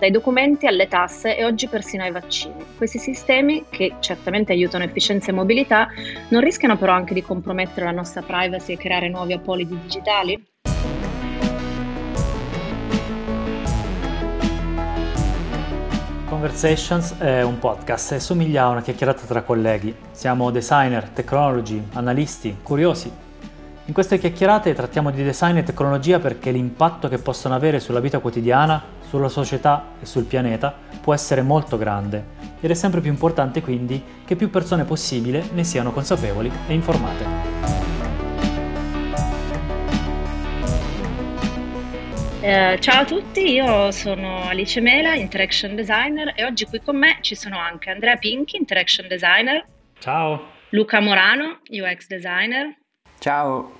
dai documenti alle tasse e oggi persino ai vaccini. Questi sistemi, che certamente aiutano efficienza e mobilità, non rischiano però anche di compromettere la nostra privacy e creare nuovi apolidi digitali? Conversations è un podcast e somiglia a una chiacchierata tra colleghi. Siamo designer, technology, analisti, curiosi. In queste chiacchierate trattiamo di design e tecnologia perché l'impatto che possono avere sulla vita quotidiana, sulla società e sul pianeta può essere molto grande ed è sempre più importante quindi che più persone possibile ne siano consapevoli e informate. Eh, ciao a tutti, io sono Alice Mela, Interaction Designer e oggi qui con me ci sono anche Andrea Pinchi, Interaction Designer. Ciao. Luca Morano, UX Designer. Ciao.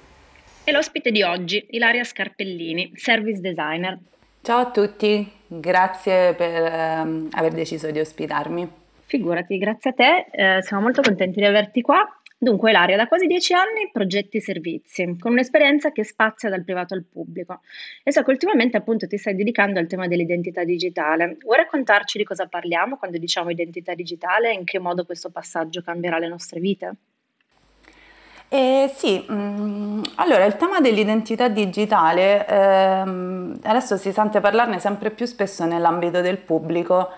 E l'ospite di oggi, Ilaria Scarpellini, Service Designer. Ciao a tutti, grazie per um, aver deciso di ospitarmi. Figurati, grazie a te, eh, siamo molto contenti di averti qua Dunque, Ilaria, da quasi dieci anni progetti e servizi, con un'esperienza che spazia dal privato al pubblico. E so che ultimamente appunto ti stai dedicando al tema dell'identità digitale. Vuoi raccontarci di cosa parliamo quando diciamo identità digitale e in che modo questo passaggio cambierà le nostre vite? Eh, sì, mm, allora il tema dell'identità digitale ehm, adesso si sente parlarne sempre più spesso nell'ambito del pubblico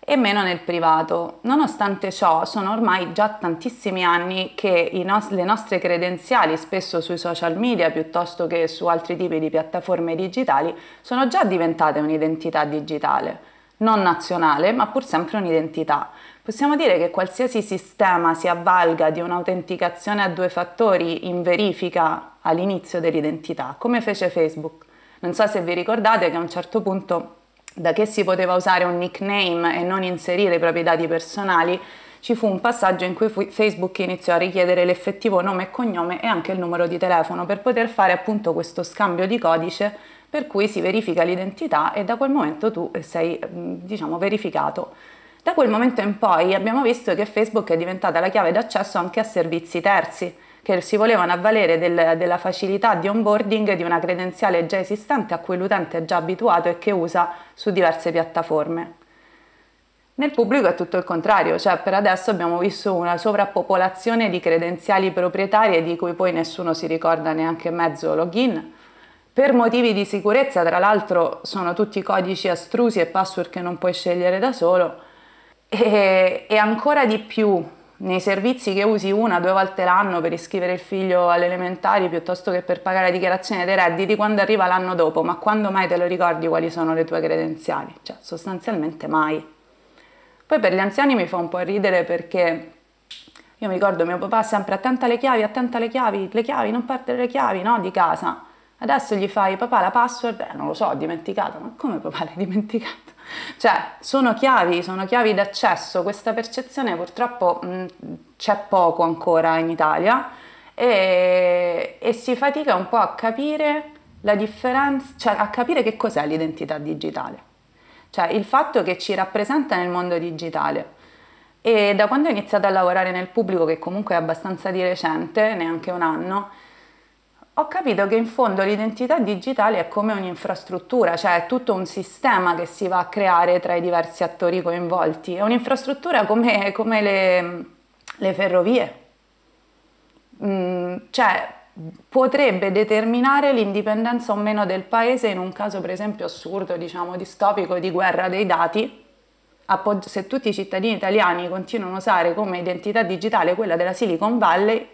e meno nel privato. Nonostante ciò, sono ormai già tantissimi anni che nos- le nostre credenziali, spesso sui social media piuttosto che su altri tipi di piattaforme digitali, sono già diventate un'identità digitale, non nazionale, ma pur sempre un'identità. Possiamo dire che qualsiasi sistema si avvalga di un'autenticazione a due fattori in verifica all'inizio dell'identità, come fece Facebook. Non so se vi ricordate che a un certo punto da che si poteva usare un nickname e non inserire i propri dati personali, ci fu un passaggio in cui Facebook iniziò a richiedere l'effettivo nome e cognome e anche il numero di telefono per poter fare appunto questo scambio di codice per cui si verifica l'identità e da quel momento tu sei diciamo verificato. Da quel momento in poi abbiamo visto che Facebook è diventata la chiave d'accesso anche a servizi terzi che si volevano avvalere del, della facilità di onboarding di una credenziale già esistente a cui l'utente è già abituato e che usa su diverse piattaforme. Nel pubblico è tutto il contrario, cioè per adesso abbiamo visto una sovrappopolazione di credenziali proprietarie di cui poi nessuno si ricorda neanche mezzo login. Per motivi di sicurezza, tra l'altro, sono tutti codici astrusi e password che non puoi scegliere da solo. E, e ancora di più, nei servizi che usi una o due volte l'anno per iscrivere il figlio alle elementari piuttosto che per pagare la dichiarazione dei redditi quando arriva l'anno dopo, ma quando mai te lo ricordi quali sono le tue credenziali? Cioè, sostanzialmente mai. Poi per gli anziani mi fa un po' ridere perché io mi ricordo mio papà sempre attenta alle chiavi, attenta alle chiavi, le chiavi, non perdere le chiavi, no, di casa. Adesso gli fai papà la password, eh, non lo so, ho dimenticato, ma come papà l'hai dimenticato? Cioè, sono chiavi, sono chiavi d'accesso, questa percezione purtroppo mh, c'è poco ancora in Italia e, e, si fatica un po' a capire la differenza, cioè a capire che cos'è l'identità digitale, cioè il fatto che ci rappresenta nel mondo digitale. E da quando ho iniziato a lavorare nel pubblico, che comunque è abbastanza di recente, neanche un anno, ho capito che in fondo l'identità digitale è come un'infrastruttura, cioè è tutto un sistema che si va a creare tra i diversi attori coinvolti. È un'infrastruttura come, come le, le, ferrovie. Mm, cioè potrebbe determinare l'indipendenza o meno del paese in un caso per esempio assurdo, diciamo distopico di guerra dei dati. Se tutti i cittadini italiani continuano a usare come identità digitale quella della Silicon Valley,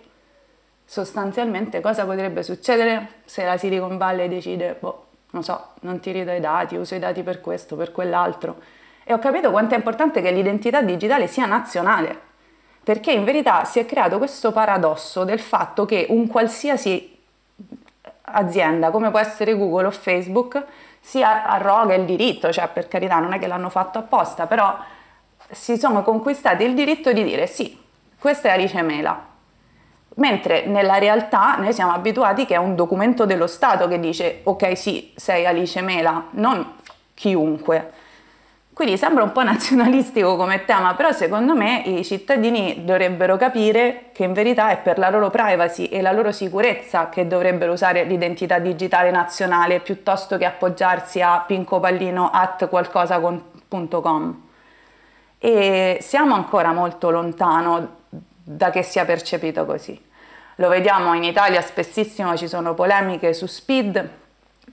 sostanzialmente cosa potrebbe succedere se la Silicon Valley decide, boh, non so, non ti rido i dati, uso i dati per questo, per quell'altro. E ho capito quanto è importante che l'identità digitale sia nazionale, perché in verità si è creato questo paradosso del fatto che un qualsiasi azienda, come può essere Google o Facebook, si arroga il diritto, cioè per carità non è che l'hanno fatto apposta, però si sono conquistati il diritto di dire sì, questa è Alice Mela, Mentre nella realtà noi siamo abituati che è un documento dello Stato che dice ok sì, sei Alice Mela, non chiunque. Quindi sembra un po' nazionalistico come tema, però secondo me i cittadini dovrebbero capire che in verità è per la loro privacy e la loro sicurezza che dovrebbero usare l'identità digitale nazionale piuttosto che appoggiarsi a Pinco Pallino at qualcosa con www.ecosystem.com e siamo ancora molto lontano da che sia percepito così. Lo vediamo in Italia spessissimo, ci sono polemiche su SPID,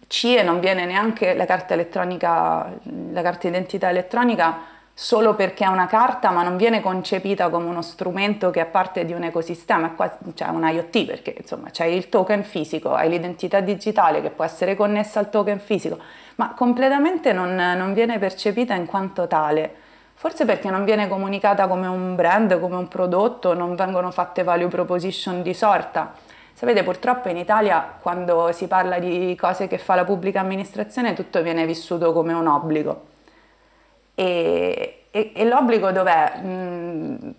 CIE non viene neanche la carta elettronica, la carta identità elettronica solo perché è una carta ma non viene concepita come uno strumento che è parte di un ecosistema, è cioè un IoT perché insomma c'è il token fisico, hai l'identità digitale che può essere connessa al token fisico, ma completamente non, non viene percepita in quanto tale. Forse perché non viene comunicata come un brand, come un prodotto, non vengono fatte value proposition di sorta. Sapete, purtroppo in Italia quando si parla di cose che fa la pubblica amministrazione tutto viene vissuto come un obbligo. E, e, e l'obbligo dov'è? Mm,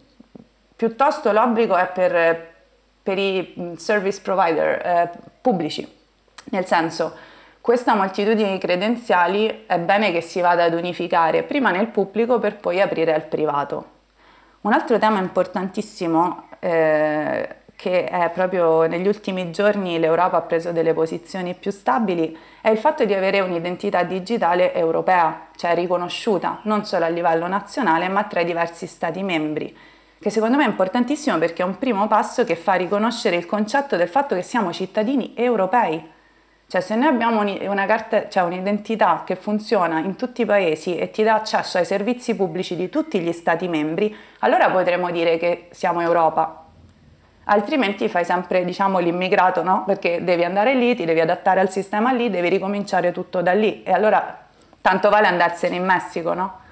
piuttosto l'obbligo è per, per i mm, service provider eh, pubblici, nel senso questa moltitudine di credenziali è bene che si vada ad unificare prima nel pubblico per poi aprire al privato. Un altro tema importantissimo eh, che è proprio negli ultimi giorni l'Europa ha preso delle posizioni più stabili è il fatto di avere un'identità digitale europea, cioè riconosciuta non solo a livello nazionale ma tra i diversi Stati membri, che secondo me è importantissimo perché è un primo passo che fa riconoscere il concetto del fatto che siamo cittadini europei cioè se noi abbiamo carta, cioè un'identità che funziona in tutti i paesi e ti dà accesso ai servizi pubblici di tutti gli stati membri, allora potremo dire che siamo Europa. Altrimenti fai sempre, diciamo, l'immigrato, no? Perché devi andare lì, ti devi adattare al sistema lì, devi ricominciare tutto da lì. E allora tanto vale andarsene in Messico, no?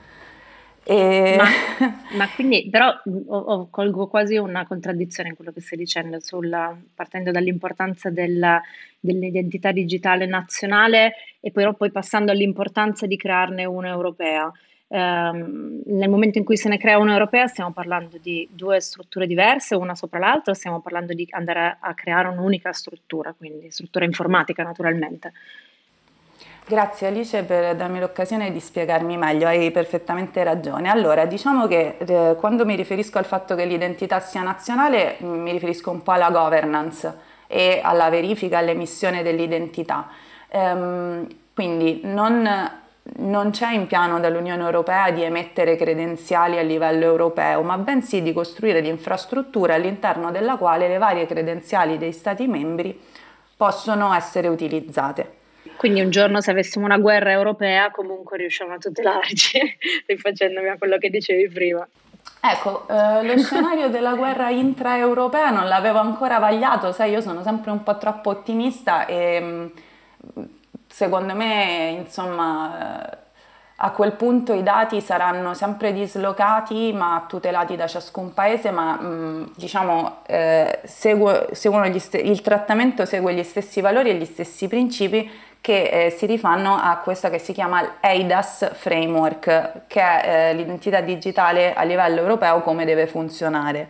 E... Ma, ma, quindi, però, ho, ho, colgo quasi una contraddizione in quello che stai dicendo, sulla, partendo dall'importanza del, dell'identità digitale nazionale e però poi passando all'importanza di crearne una europea. Um, nel momento in cui se ne crea una europea stiamo parlando di due strutture diverse, una sopra l'altra, stiamo parlando di andare a, a creare un'unica struttura, quindi struttura informatica naturalmente. Grazie Alice per darmi l'occasione di spiegarmi meglio, hai perfettamente ragione. Allora, diciamo che eh, quando mi riferisco al fatto che l'identità sia nazionale, mi riferisco un po' alla governance e alla verifica, all'emissione dell'identità. Ehm, quindi non, non c'è in piano dall'Unione Europea di emettere credenziali a livello europeo, ma bensì di costruire l'infrastruttura all'interno della quale le varie credenziali dei Stati membri possono essere utilizzate. Quindi un giorno se avessimo una guerra europea comunque riusciamo a tutelarci, rifacendomi a quello che dicevi prima. Ecco, eh, lo scenario della guerra intraeuropea non l'avevo ancora vagliato, sai, io sono sempre un po' troppo ottimista e mm, secondo me, insomma, eh, a quel punto i dati saranno sempre dislocati ma tutelati da ciascun paese, ma mh, mm, diciamo eh, segue, st- il trattamento segue gli stessi valori e gli stessi principi che eh, si rifanno a questa che si chiama EIDAS Framework, che è eh, l'identità digitale a livello europeo come deve funzionare.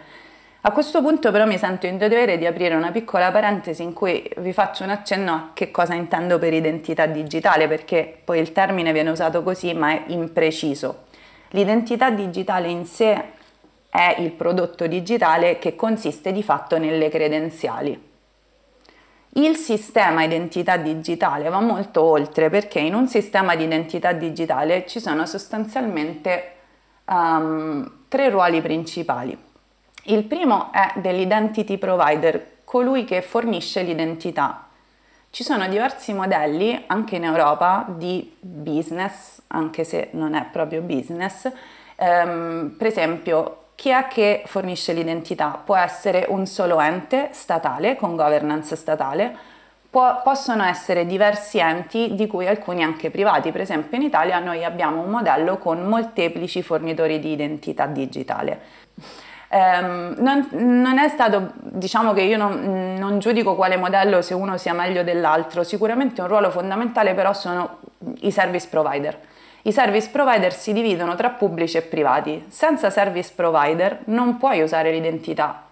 A questo punto però mi sento in dovere di aprire una piccola parentesi in cui vi faccio un accenno a che cosa intendo per identità digitale, perché poi il termine viene usato così ma è impreciso. L'identità digitale in sé è il prodotto digitale che consiste di fatto nelle credenziali. Il sistema identità digitale va molto oltre perché in un sistema di identità digitale ci sono sostanzialmente um, tre ruoli principali. Il primo è dell'identity provider, colui che fornisce l'identità. Ci sono diversi modelli, anche in Europa, di business, anche se non è proprio business. Um, per esempio, chi è che fornisce l'identità? Può essere un solo ente statale con governance statale, può, possono essere diversi enti di cui alcuni anche privati. Per esempio in Italia noi abbiamo un modello con molteplici fornitori di identità digitale. Um, non, non, è stato, diciamo che io non, non, giudico quale modello se uno sia meglio dell'altro, sicuramente un ruolo fondamentale però sono i service provider. I service provider si dividono tra pubblici e privati. Senza service provider non puoi usare l'identità.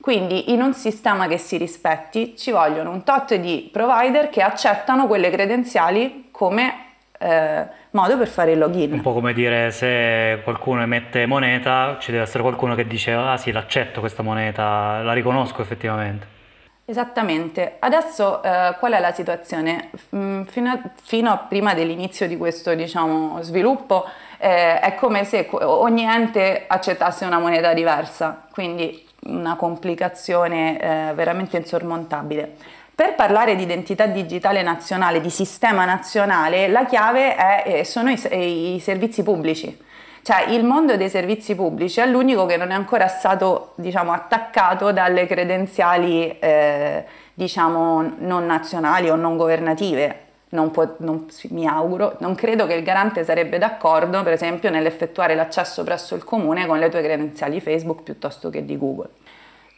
Quindi in un sistema che si rispetti ci vogliono un tot di provider che accettano quelle credenziali come eh, modo per fare il login. Un po' come dire se qualcuno emette moneta ci deve essere qualcuno che dice ah sì l'accetto questa moneta, la riconosco effettivamente. Esattamente. Adesso eh, qual è la situazione? Mm, fino, a, fino, a, prima dell'inizio di questo diciamo, sviluppo eh, è come se ogni ente accettasse una moneta diversa, quindi una complicazione eh, veramente insormontabile. Per parlare di identità digitale nazionale, di sistema nazionale, la chiave è, eh, sono i, i servizi pubblici. Cioè il mondo dei servizi pubblici è l'unico che non è ancora stato diciamo, attaccato dalle credenziali eh, diciamo, non nazionali o non governative. Non può, non, mi auguro, non credo che il garante sarebbe d'accordo, per esempio, nell'effettuare l'accesso presso il comune con le tue credenziali Facebook piuttosto che di Google.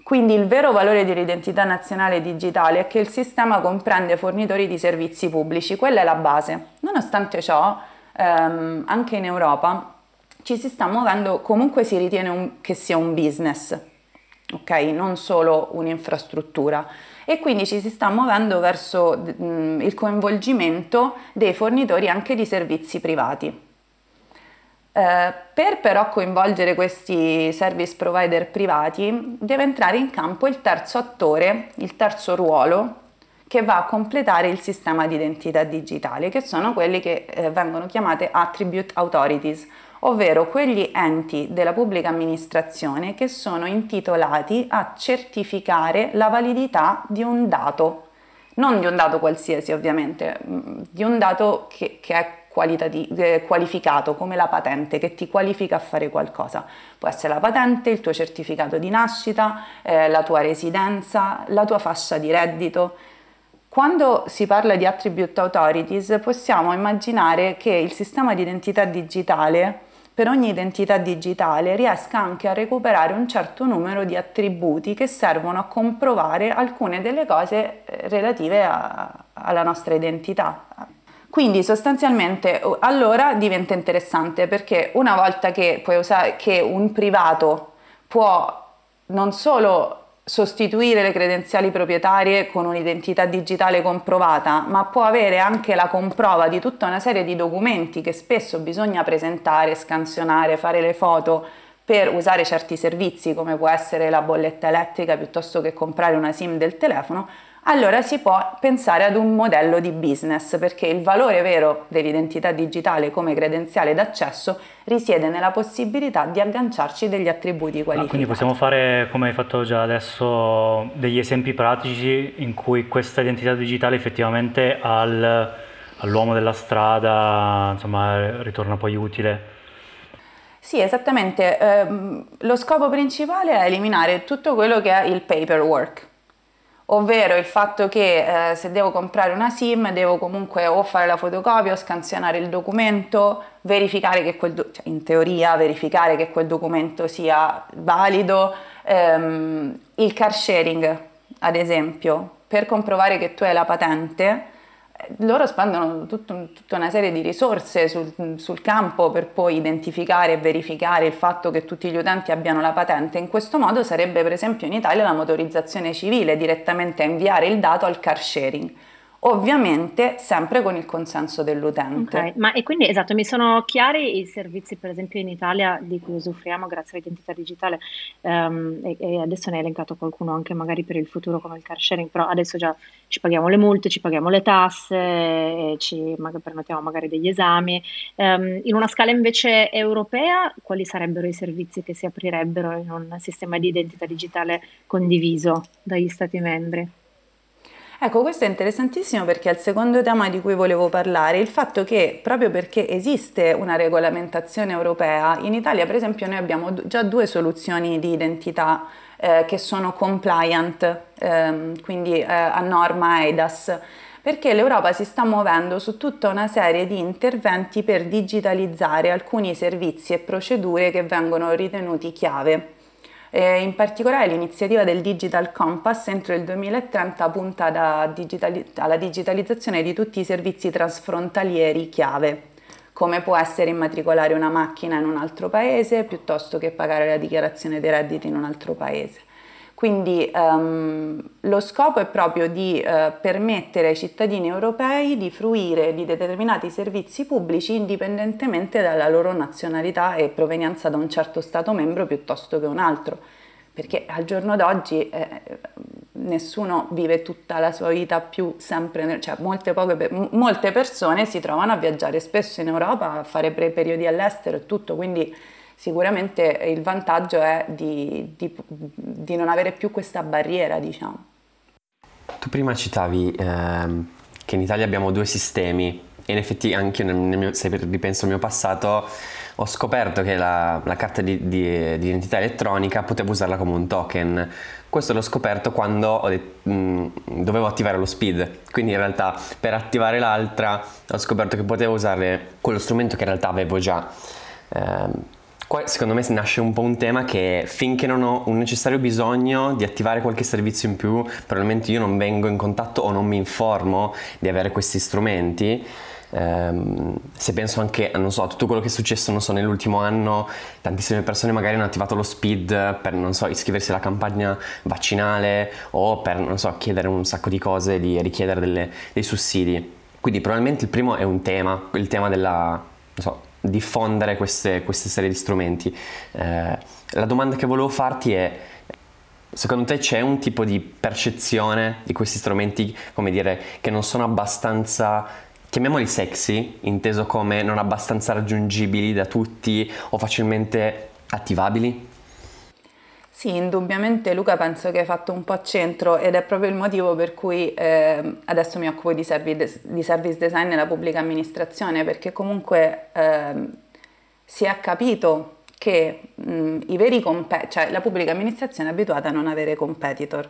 Quindi il vero valore dell'identità nazionale digitale è che il sistema comprende fornitori di servizi pubblici, quella è la base. Nonostante ciò, ehm, anche in Europa ci si sta muovendo, comunque si ritiene un, che sia un business, ok? Non solo un'infrastruttura. E quindi ci si sta muovendo verso mh, il coinvolgimento dei fornitori anche di servizi privati. Eh, per però coinvolgere questi service provider privati deve entrare in campo il terzo attore, il terzo ruolo che va a completare il sistema di identità digitale, che sono quelli che eh, vengono chiamate attribute authorities, ovvero quegli enti della pubblica amministrazione che sono intitolati a certificare la validità di un dato, non di un dato qualsiasi ovviamente, mm, di un dato che, che è eh, qualificato come la patente che ti qualifica a fare qualcosa. Può essere la patente, il tuo certificato di nascita, eh, la tua residenza, la tua fascia di reddito. Quando si parla di attribute authorities possiamo immaginare che il sistema di identità digitale per ogni identità digitale riesca anche a recuperare un certo numero di attributi che servono a comprovare alcune delle cose eh, relative a, alla nostra identità. Quindi sostanzialmente allora diventa interessante perché una volta che, usare, che un privato può non solo sostituire le credenziali proprietarie con un'identità digitale comprovata, ma può avere anche la comprova di tutta una serie di documenti che spesso bisogna presentare, scansionare, fare le foto per usare certi servizi come può essere la bolletta elettrica piuttosto che comprare una SIM del telefono, allora si può pensare ad un modello di business perché il valore vero dell'identità digitale come credenziale d'accesso risiede nella possibilità di agganciarci degli attributi qualificati. Ah, quindi possiamo fare, come hai fatto già adesso, degli esempi pratici in cui questa identità digitale effettivamente al, all'uomo della strada insomma, ritorna poi utile. Sì, esattamente. Eh, lo scopo principale è eliminare tutto quello che è il paperwork ovvero il fatto che eh, se devo comprare una SIM devo comunque o fare la fotocopia o scansionare il documento, verificare che quel, do- cioè in teoria verificare che quel documento sia valido, ehm, il car sharing ad esempio, per comprovare che tu hai la patente loro spendono tutto, tutta una serie di risorse sul, sul, campo per poi identificare e verificare il fatto che tutti gli utenti abbiano la patente. In questo modo sarebbe per esempio in Italia la motorizzazione civile direttamente a inviare il dato al car sharing ovviamente sempre con il consenso dell'utente. Okay, ma e quindi esatto, mi sono chiari i servizi per esempio in Italia di cui usufruiamo grazie all'identità digitale um, e, e, adesso ne hai elencato qualcuno anche magari per il futuro come il car sharing, però adesso già ci paghiamo le multe, ci paghiamo le tasse, ci magari, permettiamo magari degli esami. Um, in una scala invece europea, quali sarebbero i servizi che si aprirebbero in un sistema di identità digitale condiviso dagli Stati membri? Ecco, questo è interessantissimo perché è il secondo tema di cui volevo parlare, il fatto che proprio perché esiste una regolamentazione europea, in Italia per esempio noi abbiamo già due soluzioni di identità eh, che sono compliant, ehm, quindi eh, a norma EIDAS perché l'Europa si sta muovendo su tutta una serie di interventi per digitalizzare alcuni servizi e procedure che vengono ritenuti chiave eh, in particolare l'iniziativa del Digital Compass entro il 2030 punta digitali- alla digitalizzazione di tutti i servizi transfrontalieri chiave, come può essere immatricolare una macchina in un altro paese piuttosto che pagare la dichiarazione dei redditi in un altro paese. Quindi um, lo scopo è proprio di uh, permettere ai cittadini europei di fruire di determinati servizi pubblici indipendentemente dalla loro nazionalità e provenienza da un certo Stato membro piuttosto che un altro. Perché al giorno d'oggi eh, nessuno vive tutta la sua vita più sempre, cioè molte, poche, molte persone si trovano a viaggiare spesso in Europa, a fare periodi all'estero e tutto, quindi sicuramente il vantaggio è di, di, di non avere più questa barriera, diciamo. Tu prima citavi ehm, che in Italia abbiamo due sistemi e in effetti anche nel mio, se ripenso al mio passato ho scoperto che la, la carta di, di, di, identità elettronica potevo usarla come un token. Questo l'ho scoperto quando detto, mh, dovevo attivare lo speed, quindi in realtà per attivare l'altra ho scoperto che potevo usare quello strumento che in realtà avevo già. Eh, Qua secondo me nasce un po' un tema che finché non ho un necessario bisogno di attivare qualche servizio in più, probabilmente io non vengo in contatto o non mi informo di avere questi strumenti. Um, se penso anche non so, a tutto quello che è successo so, nell'ultimo anno, tantissime persone magari hanno attivato lo speed per so, iscriversi alla campagna vaccinale o per chiedere un sacco di cose, di richiedere delle, dei sussidi. Quindi probabilmente il primo è un tema, il tema della, diffondere queste, queste serie di strumenti. Eh, la domanda che volevo farti è, secondo te c'è un tipo di percezione di questi strumenti, come dire, che non sono abbastanza, chiamiamoli sexy, inteso come non abbastanza raggiungibili da tutti o facilmente attivabili? Sì, indubbiamente Luca penso che hai fatto un po' centro ed è proprio il motivo per cui eh, adesso mi occupo di service, di service, design nella pubblica amministrazione perché comunque eh, si è capito che mh, i veri competitor, cioè la pubblica amministrazione è abituata a non avere competitor.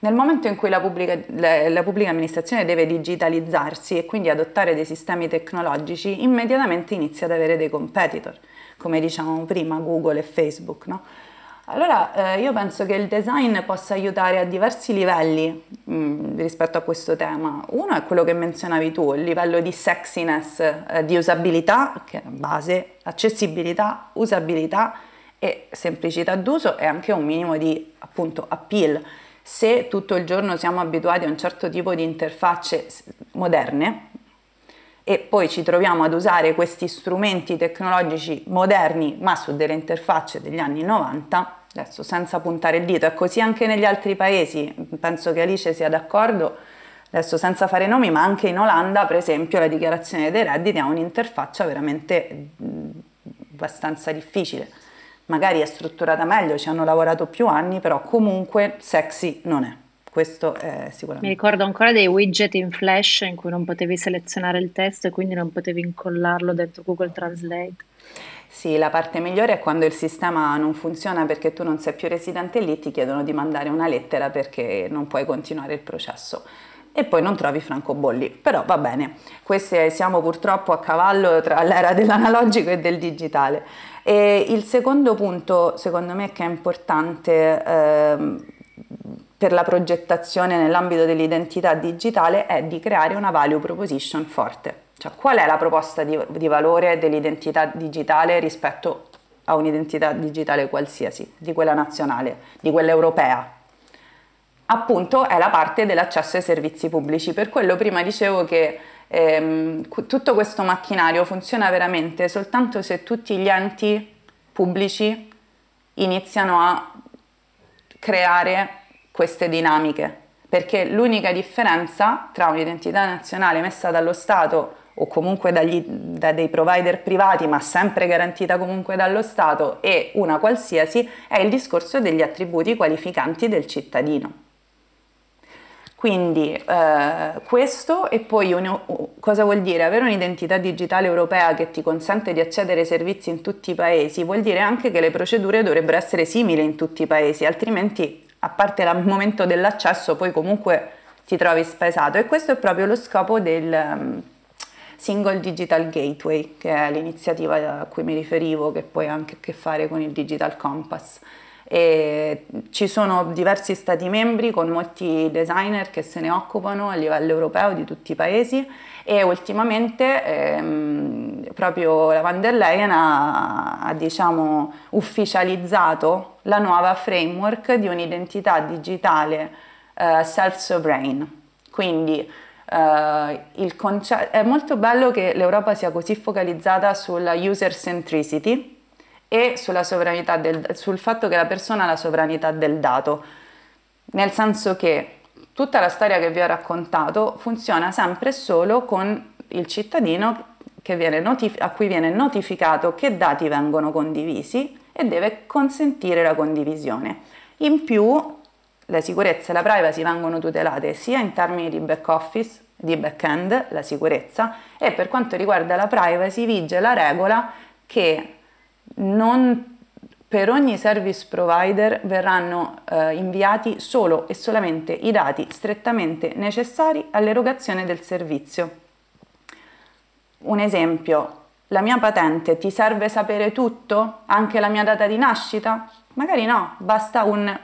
Nel momento in cui la pubblica, la, la pubblica amministrazione deve digitalizzarsi e quindi adottare dei sistemi tecnologici, immediatamente inizia ad avere dei competitor, come dicevamo prima Google e Facebook, no? Allora, eh, io penso che il design possa aiutare a diversi livelli mh, mm, rispetto a questo tema. Uno è quello che menzionavi tu, il livello di sexiness, eh, di usabilità, che è base, accessibilità, usabilità e semplicità d'uso e anche un minimo di appunto appeal. Se tutto il giorno siamo abituati a un certo tipo di interfacce moderne, e poi ci troviamo ad usare questi strumenti tecnologici moderni ma su delle interfacce degli anni 90, adesso senza puntare il dito, è così anche negli altri paesi, penso che Alice sia d'accordo, adesso senza fare nomi, ma anche in Olanda per esempio la dichiarazione dei redditi ha un'interfaccia veramente abbastanza difficile. Magari è strutturata meglio, ci hanno lavorato più anni, però comunque sexy non è questo è sicuramente. Mi ricordo ancora dei widget in flash in cui non potevi selezionare il testo e quindi non potevi incollarlo dentro Google Translate. Sì, la parte migliore è quando il sistema non funziona perché tu non sei più residente lì, ti chiedono di mandare una lettera perché non puoi continuare il processo e poi non trovi francobolli. Però va bene, Queste, siamo purtroppo a cavallo tra l'era dell'analogico e del digitale. E il secondo punto, secondo me, che è importante eh, per la progettazione nell'ambito dell'identità digitale è di creare una value proposition forte. Cioè qual è la proposta di, di valore dell'identità digitale rispetto a un'identità digitale qualsiasi, di quella nazionale, di quella europea. Appunto è la parte dell'accesso ai servizi pubblici. Per quello prima dicevo che ehm, tutto questo macchinario funziona veramente soltanto se tutti gli enti pubblici iniziano a creare queste dinamiche, perché l'unica differenza tra un'identità nazionale messa dallo Stato o comunque dagli, da dei provider privati, ma sempre garantita comunque dallo Stato, e una qualsiasi, è il discorso degli attributi qualificanti del cittadino. Quindi eh, questo e poi un, cosa vuol dire? Avere un'identità digitale europea che ti consente di accedere ai servizi in tutti i paesi vuol dire anche che le procedure dovrebbero essere simili in tutti i paesi, altrimenti a parte il momento dell'accesso, poi comunque ti trovi spesato e questo è proprio lo scopo del um, Single Digital Gateway, che è l'iniziativa a cui mi riferivo, che poi ha anche a che fare con il Digital Compass. E ci sono diversi stati membri con molti designer che se ne occupano a livello europeo di tutti i paesi e ultimamente ehm, proprio la van der Leyen ha, ha diciamo, ufficializzato la nuova framework di un'identità digitale eh, self-sovereign. Quindi eh, conce- è molto bello che l'Europa sia così focalizzata sulla user centricity e del, sul fatto che la persona ha la sovranità del dato. nel senso che tutta la storia che vi ho raccontato funziona sempre e solo con il cittadino notif- a cui viene notificato che dati vengono condivisi e deve consentire la condivisione. In più la sicurezza e la privacy vengono tutelate sia in termini di back office, di back-end, la sicurezza, e per quanto riguarda la privacy vige la regola che non per ogni service provider verranno eh, inviati solo e solamente i dati strettamente necessari all'erogazione del servizio. Un esempio, la mia patente ti serve sapere tutto? Anche la mia data di nascita? Magari no, basta un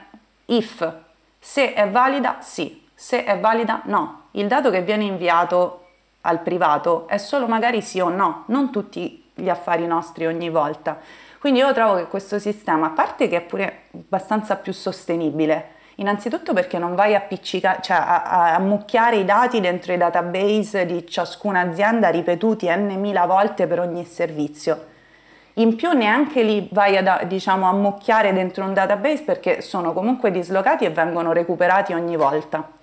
if. Se è valida, sì. Se è valida, no. Il dato che viene inviato al privato è solo magari sì o no, non tutti gli affari nostri ogni volta. Quindi io trovo che questo sistema, a parte che è pure abbastanza più sostenibile, innanzitutto perché non vai a, cioè a, a ammucchiare i dati dentro i database di ciascuna azienda ripetuti n mila volte per ogni servizio. In più neanche li vai a diciamo, ammucchiare dentro un database perché sono comunque dislocati e vengono recuperati ogni volta.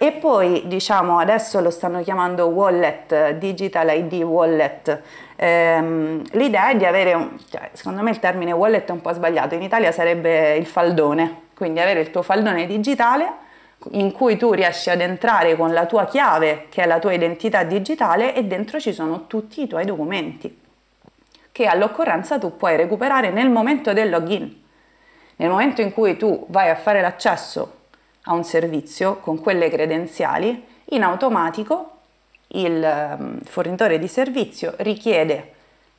E poi diciamo adesso lo stanno chiamando wallet, digital ID wallet. Ehm, l'idea è di avere, un, cioè, secondo me il termine wallet è un po' sbagliato, in Italia sarebbe il faldone, quindi avere il tuo faldone digitale in cui tu riesci ad entrare con la tua chiave, che è la tua identità digitale, e dentro ci sono tutti i tuoi documenti, che all'occorrenza tu puoi recuperare nel momento del login. Nel momento in cui tu vai a fare l'accesso a un servizio con quelle credenziali, in automatico il ehm, fornitore di servizio richiede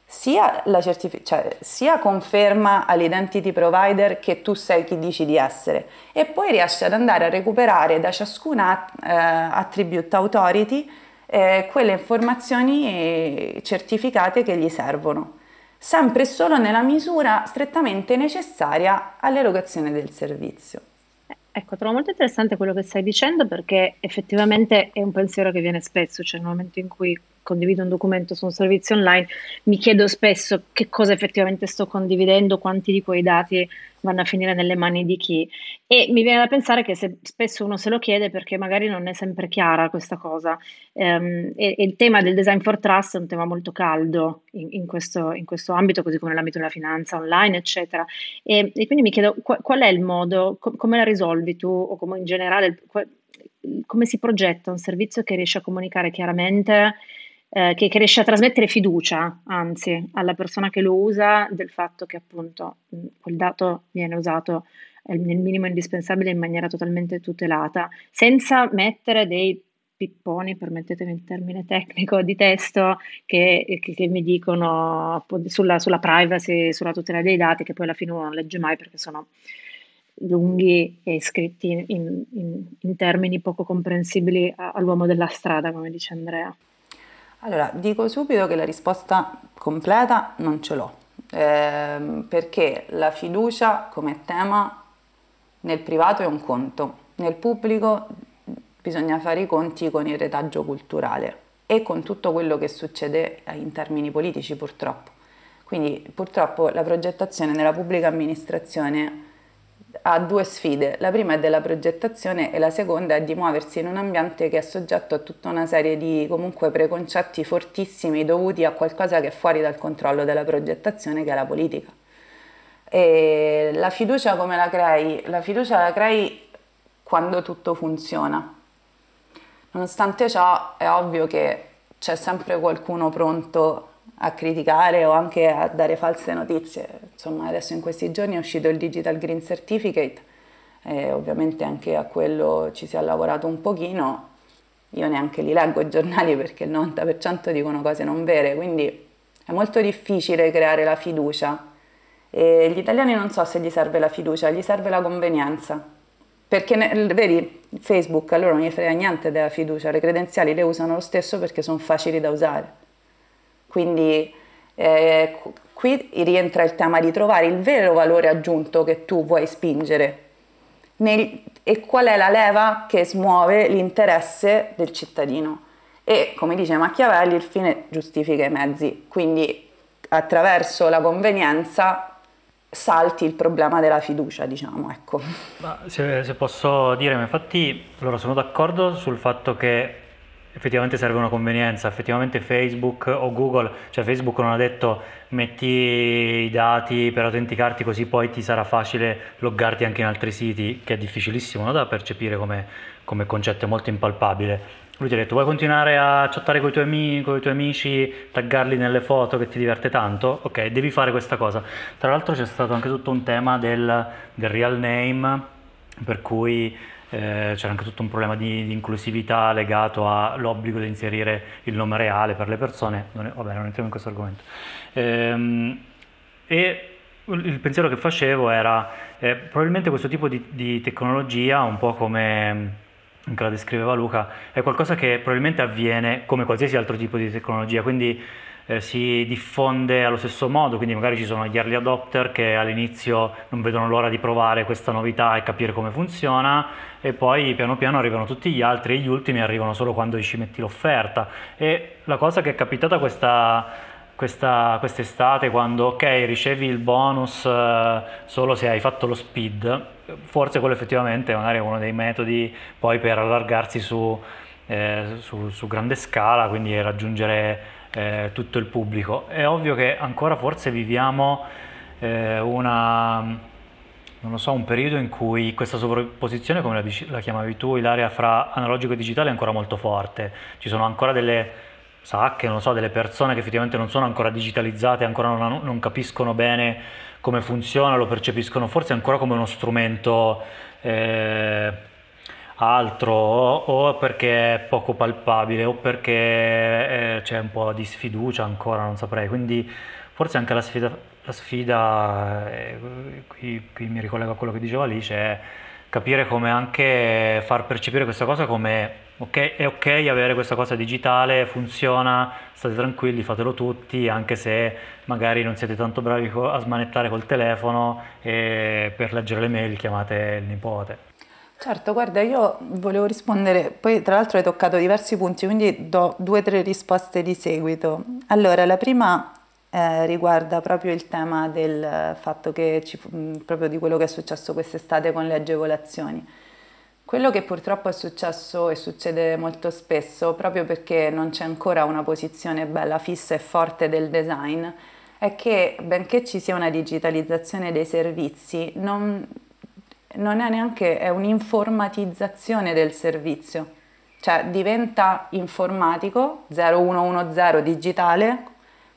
sia, certific- cioè, sia conferma all'identity provider che tu sei chi dici di essere e poi riesce ad andare a recuperare da ciascuna eh, attribute authority eh, quelle informazioni certificate che gli servono, sempre e solo nella misura strettamente necessaria all'erogazione del servizio. Ecco, trovo molto interessante quello che stai dicendo perché effettivamente è un pensiero che viene spesso, cioè nel momento in cui condivido un documento su un servizio online, mi chiedo spesso che cosa effettivamente sto condividendo, quanti di quei dati vanno a finire nelle mani di chi. E mi viene da pensare che se, spesso uno se lo chiede perché magari non è sempre chiara questa cosa. Um, e, e, il tema del design for trust è un tema molto caldo in, in, questo, in questo, ambito, così come nell'ambito della finanza online, eccetera. E, e quindi mi chiedo qual, qual, è il modo, com, come la risolvi tu o come in generale, qual, come si progetta un servizio che riesce a comunicare chiaramente eh, che, che, riesce a trasmettere fiducia, anzi, alla persona che lo usa del fatto che appunto quel dato viene usato eh, nel minimo indispensabile in maniera totalmente tutelata, senza mettere dei pipponi, permettetemi il termine tecnico, di testo che, che, che mi dicono sulla, sulla, privacy, sulla tutela dei dati, che poi alla fine uno non legge mai perché sono lunghi e scritti in, in, in termini poco comprensibili all'uomo della strada, come dice Andrea. Allora, dico subito che la risposta completa non ce l'ho, eh, perché la fiducia come tema nel privato è un conto, nel pubblico bisogna fare i conti con il retaggio culturale e con tutto quello che succede in termini politici purtroppo. Quindi purtroppo la progettazione nella pubblica amministrazione ha due sfide, la prima è della progettazione e la seconda è di muoversi in un ambiente che è soggetto a tutta una serie di comunque preconcetti fortissimi dovuti a qualcosa che è fuori dal controllo della progettazione che è la politica. E la fiducia come la crei? La fiducia la crei quando tutto funziona. Nonostante ciò è ovvio che c'è sempre qualcuno pronto a criticare o anche a dare false notizie. Insomma, adesso in questi giorni è uscito il Digital Green Certificate e ovviamente anche a quello ci si è lavorato un pochino. Io neanche li leggo i giornali perché il 90% dicono cose non vere, quindi è molto difficile creare la fiducia. E gli italiani non so se gli serve la fiducia, gli serve la convenienza. Perché, vedi, Facebook a loro non gli frega niente della fiducia, le credenziali le usano lo stesso perché sono facili da usare. Quindi eh, qui rientra il tema di trovare il vero valore aggiunto che tu vuoi spingere nel, e qual è la leva che smuove l'interesse del cittadino. E come dice Machiavelli, il fine giustifica i mezzi, quindi attraverso la convenienza salti il problema della fiducia, diciamo, ecco. Se, se, posso dire, infatti, allora sono d'accordo sul fatto che effettivamente serve una convenienza, effettivamente Facebook o Google, cioè Facebook non ha detto metti i dati per autenticarti così poi ti sarà facile loggarti anche in altri siti, che è difficilissimo no? da percepire come, come concetto, è molto impalpabile. Lui ti ha detto vuoi continuare a chattare con i, tuoi amici, con i tuoi amici, taggarli nelle foto che ti diverte tanto? Ok, devi fare questa cosa. Tra l'altro c'è stato anche tutto un tema del, del real name, per cui eh, c'era anche tutto un problema di, di, inclusività legato all'obbligo di inserire il nome reale per le persone. Non è, vabbè, non entriamo in questo argomento. Ehm, e il pensiero che facevo era eh, probabilmente questo tipo di, di tecnologia, un po' come che la descriveva Luca, è qualcosa che probabilmente avviene come qualsiasi altro tipo di tecnologia, quindi eh, si diffonde allo stesso modo, quindi magari ci sono gli early adopter che all'inizio non vedono l'ora di provare questa novità e capire come funziona e poi piano piano arrivano tutti gli altri e gli ultimi arrivano solo quando ci metti l'offerta. E la cosa che è capitata questa questa, quest'estate quando ok ricevi il bonus eh, solo se hai fatto lo speed, forse quello effettivamente magari è uno dei metodi poi per allargarsi su, eh, su, su grande scala, quindi raggiungere eh, tutto il pubblico. È ovvio che ancora forse viviamo eh, una, so, un periodo in cui questa sovrapposizione, come la, la chiamavi tu, l'area fra analogico e digitale è ancora molto forte. Ci sono ancora delle sacche, non so, delle persone che effettivamente non sono ancora digitalizzate, ancora non, non capiscono bene come funziona, lo percepiscono forse ancora come uno strumento eh, altro o, perché è poco palpabile o perché eh, c'è un po' di sfiducia ancora, non saprei. Quindi forse anche la sfida, la sfida eh, qui, qui mi ricollego a quello che diceva Alice, è capire come anche far percepire questa cosa come ok, è ok avere questa cosa digitale, funziona, state tranquilli, fatelo tutti, anche se magari non siete tanto bravi a smanettare col telefono e per leggere le mail chiamate il nipote. Certo, guarda, io volevo rispondere, poi tra l'altro hai toccato diversi punti, quindi do due o tre risposte di seguito. Allora, la prima eh, riguarda proprio il tema del fatto che ci, proprio di quello che è successo quest'estate con le agevolazioni. Quello che purtroppo è successo e succede molto spesso, proprio perché non c'è ancora una posizione bella, fissa e forte del design, è che benché ci sia una digitalizzazione dei servizi, non, non è neanche è un'informatizzazione del servizio, cioè diventa informatico 0110 digitale,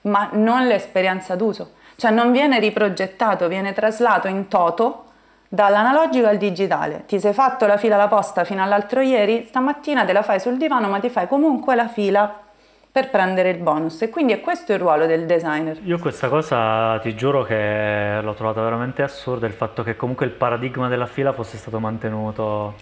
ma non l'esperienza d'uso, cioè non viene riprogettato, viene traslato in toto dall'analogico al digitale. Ti sei fatto la fila alla posta fino all'altro ieri, stamattina te la fai sul divano, ma ti fai comunque la fila per prendere il bonus e quindi è questo il ruolo del designer. Io questa cosa ti giuro che l'ho trovata veramente assurda il fatto che comunque il paradigma della fila fosse stato mantenuto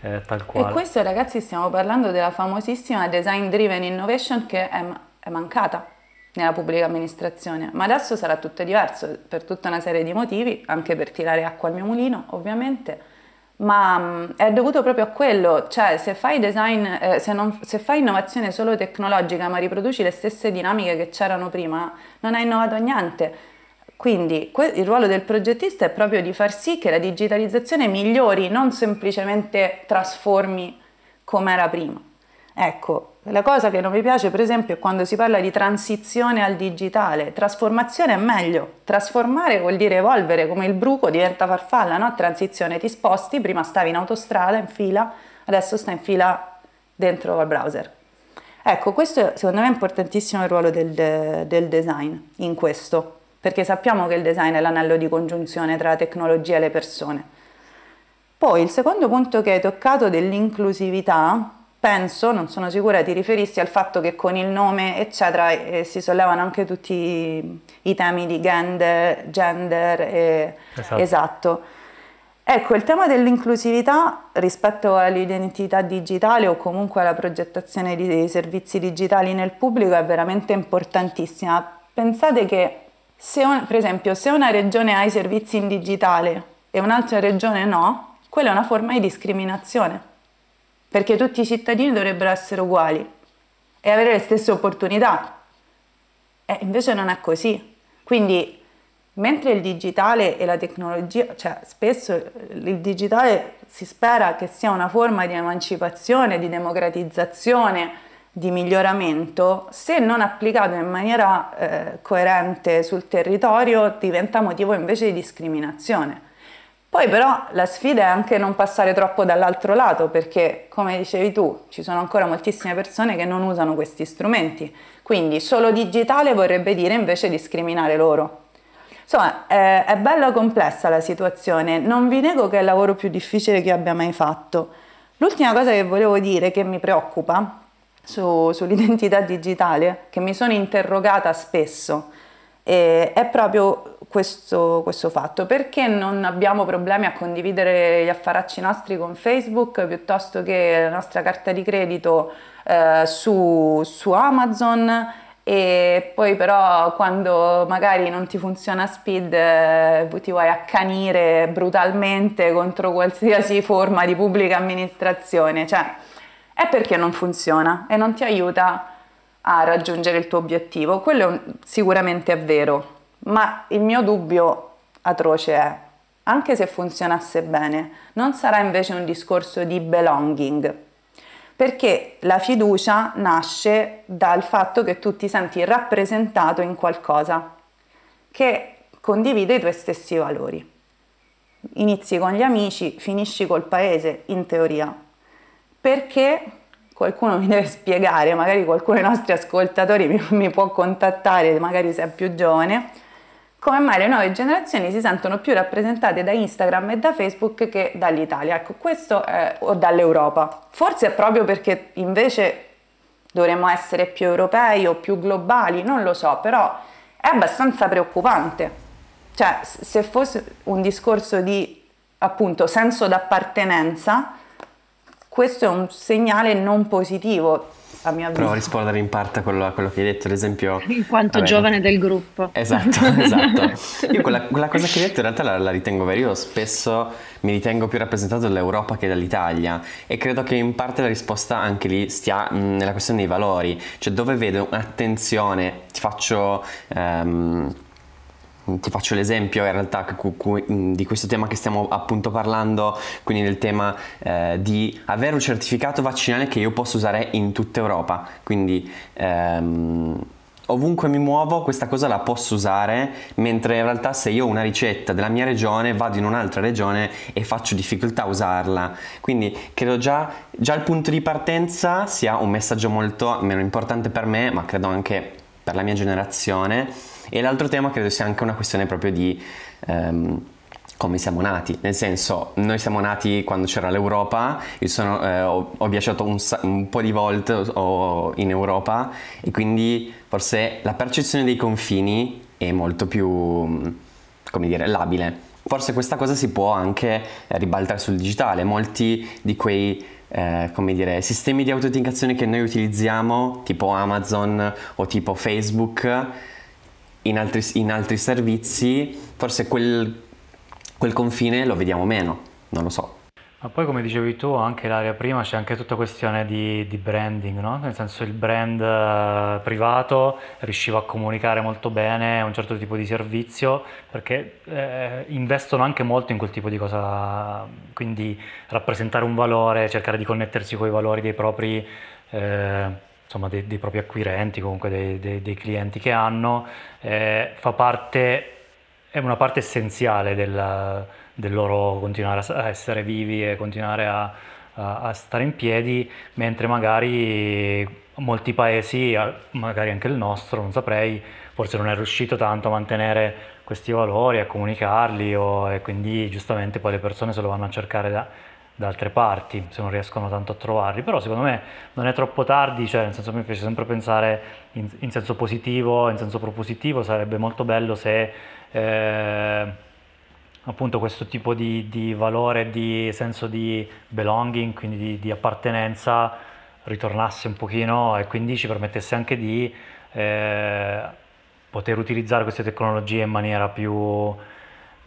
eh, tal quale. E questo ragazzi stiamo parlando della famosissima design driven innovation che è, è mancata nella pubblica amministrazione, ma adesso sarà tutto diverso per tutta una serie di motivi, anche per tirare acqua al mio mulino ovviamente, ma mm, è dovuto proprio a quello, cioè se fai design, eh, se, non, se fai innovazione solo tecnologica ma riproduci le stesse dinamiche che c'erano prima, non hai innovato niente. Quindi que- il ruolo del progettista è proprio di far sì che la digitalizzazione migliori, non semplicemente trasformi come era prima. Ecco, la cosa che non mi piace per esempio è quando si parla di transizione al digitale. Trasformazione è meglio. Trasformare vuol dire evolvere, come il bruco diventa farfalla, no? Transizione, ti sposti, prima stavi in autostrada, in fila, adesso stai in fila dentro al browser. Ecco, questo secondo me è importantissimo il ruolo del, del design in questo, perché sappiamo che il design è l'anello di congiunzione tra la tecnologia e le persone. Poi il secondo punto che hai toccato dell'inclusività, penso, non sono sicura, ti riferissi al fatto che con il nome, eccetera, eh, si sollevano anche tutti i, i temi di gender, gender e, esatto. esatto. Ecco, il tema dell'inclusività rispetto all'identità digitale o comunque alla progettazione di servizi digitali nel pubblico è veramente importantissima. Pensate che, se un, per esempio, se una regione ha i servizi in digitale e un'altra regione no, quella è una forma di discriminazione perché tutti i cittadini dovrebbero essere uguali e avere le stesse opportunità. E invece non è così. Quindi Mentre il digitale e la tecnologia, cioè spesso il digitale si spera che sia una forma di emancipazione, di democratizzazione, di miglioramento, se non applicato in maniera eh, coerente sul territorio diventa motivo invece di discriminazione. Poi però la sfida è anche non passare troppo dall'altro lato perché, come dicevi tu, ci sono ancora moltissime persone che non usano questi strumenti, quindi solo digitale vorrebbe dire invece discriminare loro. Insomma, è, è bella complessa la situazione, non vi nego che è il lavoro più difficile che abbia mai fatto. L'ultima cosa che volevo dire che mi preoccupa su, sull'identità digitale, che mi sono interrogata spesso, eh, è proprio questo, questo, fatto. Perché non abbiamo problemi a condividere gli affaracci nostri con Facebook piuttosto che la nostra carta di credito eh, su, su Amazon? e poi però quando magari non ti funziona Speed eh, ti vuoi accanire brutalmente contro qualsiasi forma di pubblica amministrazione, cioè è perché non funziona e non ti aiuta a raggiungere il tuo obiettivo. Quello sicuramente è vero, ma il mio dubbio atroce è, anche se funzionasse bene, non sarà invece un discorso di belonging, perché la fiducia nasce dal fatto che tu ti senti rappresentato in qualcosa che condivide i tuoi stessi valori. Inizi con gli amici, finisci col paese, in teoria perché qualcuno mi deve spiegare, magari qualcuno dei nostri ascoltatori mi, mi, può contattare, magari se è più giovane, come mai le nuove generazioni si sentono più rappresentate da Instagram e da Facebook che dall'Italia, ecco questo è, o dall'Europa. Forse è proprio perché invece dovremmo essere più europei o più globali, non lo so, però è abbastanza preoccupante. Cioè, se fosse un discorso di appunto senso d'appartenenza, questo è un segnale non positivo a mio avviso. Provo a rispondere in parte a quello, a quello, che hai detto, ad esempio... In quanto vabbè, giovane del gruppo. Esatto, esatto. Io quella, quella, cosa che hai detto in realtà la, la, ritengo vera, io spesso mi ritengo più rappresentato dall'Europa che dall'Italia e credo che in parte la risposta anche lì stia mh, nella questione dei valori, cioè dove vedo un'attenzione, ti faccio... Um, ti faccio l'esempio in realtà di questo tema che stiamo appunto parlando, quindi del tema eh, di avere un certificato vaccinale che io posso usare in tutta Europa, quindi ehm, ovunque mi muovo questa cosa la posso usare, mentre in realtà se io ho una ricetta della mia regione vado in un'altra regione e faccio difficoltà a usarla, quindi credo già, già il punto di partenza sia un messaggio molto meno importante per me, ma credo anche per la mia generazione e l'altro tema credo sia anche una questione proprio di um, come siamo nati, nel senso noi siamo nati quando c'era l'Europa, io sono, eh, ho, ho, viaggiato un, un, po' di volte ho, in Europa e quindi forse la percezione dei confini è molto più, come dire, labile. Forse questa cosa si può anche ribaltare sul digitale, molti di quei eh, come dire, sistemi di autenticazione che noi utilizziamo, tipo Amazon o tipo Facebook, in altri, in altri servizi, forse quel, quel confine lo vediamo meno, non lo so. Ma poi come dicevi tu, anche l'area prima c'è anche tutta questione di, di branding, no? Nel senso il brand uh, privato riusciva a comunicare molto bene un certo tipo di servizio perché eh, investono anche molto in quel tipo di cosa, quindi rappresentare un valore, cercare di connettersi con i valori dei propri... Eh, insomma, dei, dei, propri acquirenti, comunque dei, dei, dei clienti che hanno, eh, fa parte, è una parte essenziale del, del, loro continuare a essere vivi e continuare a, a, a stare in piedi, mentre magari molti paesi, magari anche il nostro, non saprei, forse non è riuscito tanto a mantenere questi valori, a comunicarli o, e quindi giustamente poi le persone se lo vanno a cercare da, da altre parti se non riescono tanto a trovarli, però secondo me non è troppo tardi, cioè nel senso me piace sempre pensare in, in senso positivo, in senso propositivo, sarebbe molto bello se eh, appunto questo tipo di, di, valore, di senso di belonging, quindi di, di, appartenenza ritornasse un pochino e quindi ci permettesse anche di eh, poter utilizzare queste tecnologie in maniera più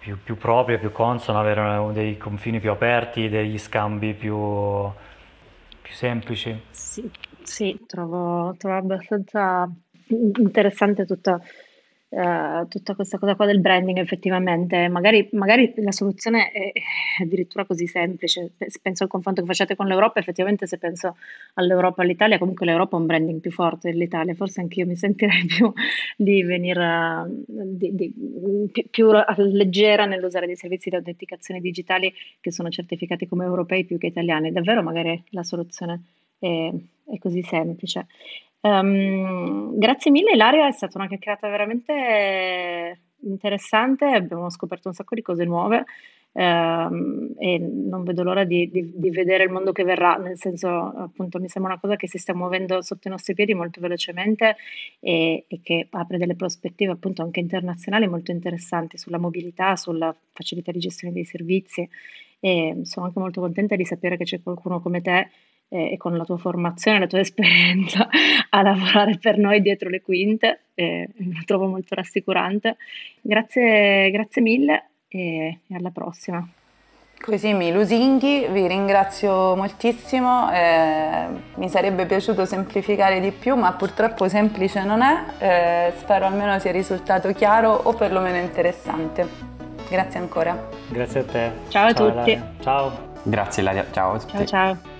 più, più propria, più consona, avere dei confini più aperti, degli scambi più, più semplici. Sì, sì trovo, trovo abbastanza interessante tutto uh, tutta questa cosa qua del branding effettivamente, magari, magari la soluzione è, addirittura così semplice, penso al confronto che facciate con l'Europa, effettivamente se penso all'Europa e all'Italia, comunque l'Europa ha un branding più forte dell'Italia, forse anch'io mi sentirei più di venire di, di, più leggera nell'usare dei servizi di autenticazione digitali che sono certificati come europei più che italiani, davvero magari la soluzione è, è così semplice. Um, grazie mille Ilaria, è stata una chiacchierata veramente interessante, abbiamo scoperto un sacco di cose nuove um, e non vedo l'ora di, di, di, vedere il mondo che verrà, nel senso appunto mi sembra una cosa che si sta muovendo sotto i nostri piedi molto velocemente e, e che apre delle prospettive appunto anche internazionali molto interessanti sulla mobilità, sulla facilità di gestione dei servizi e sono anche molto contenta di sapere che c'è qualcuno come te eh, e con la tua formazione, la tua esperienza a lavorare per noi dietro le quinte, eh, lo trovo molto rassicurante. Grazie, grazie mille e, e alla prossima. Così mi lusinghi, vi ringrazio moltissimo, eh, mi sarebbe piaciuto semplificare di più ma purtroppo semplice non è, eh, spero almeno sia risultato chiaro o perlomeno interessante. Grazie ancora. Grazie a te. Ciao, ciao a tutti. Ilaria. Ciao. Grazie Ilaria, ciao a tutti. Ciao ciao.